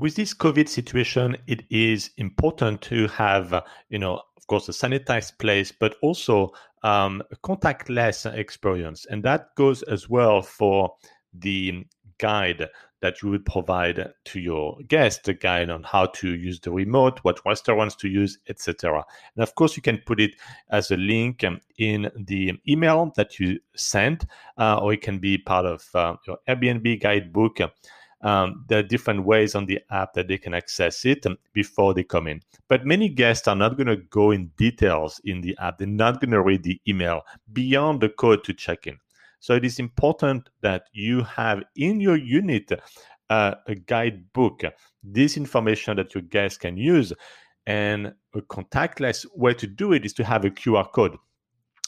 with this COVID situation, it is important to have, you know, of course, a sanitized place, but also um, a contactless experience. And that goes as well for the guide that you would provide to your guest, a guide on how to use the remote, what restaurants to use, etc. And of course, you can put it as a link in the email that you send, uh, or it can be part of uh, your Airbnb guidebook. Um, there are different ways on the app that they can access it before they come in. But many guests are not going to go in details in the app. They're not going to read the email beyond the code to check in. So it is important that you have in your unit uh, a guidebook, this information that your guests can use. And a contactless way to do it is to have a QR code.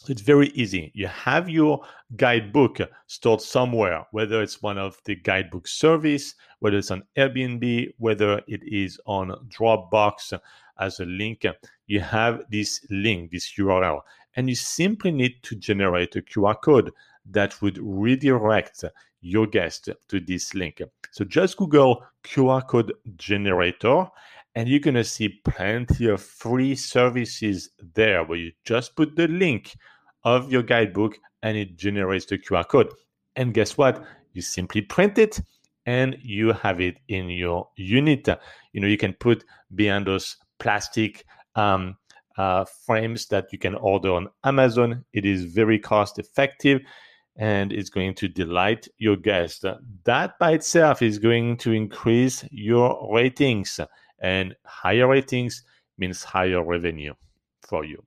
It's very easy. You have your guidebook stored somewhere, whether it's one of the guidebook service, whether it's on Airbnb, whether it is on Dropbox as a link. You have this link, this URL, and you simply need to generate a QR code that would redirect your guest to this link. So just Google QR code generator and you're going to see plenty of free services there where you just put the link of your guidebook and it generates the QR code. And guess what? You simply print it and you have it in your unit. You know, you can put behind those plastic um, uh, frames that you can order on Amazon. It is very cost effective and it's going to delight your guest. That by itself is going to increase your ratings, and higher ratings means higher revenue for you.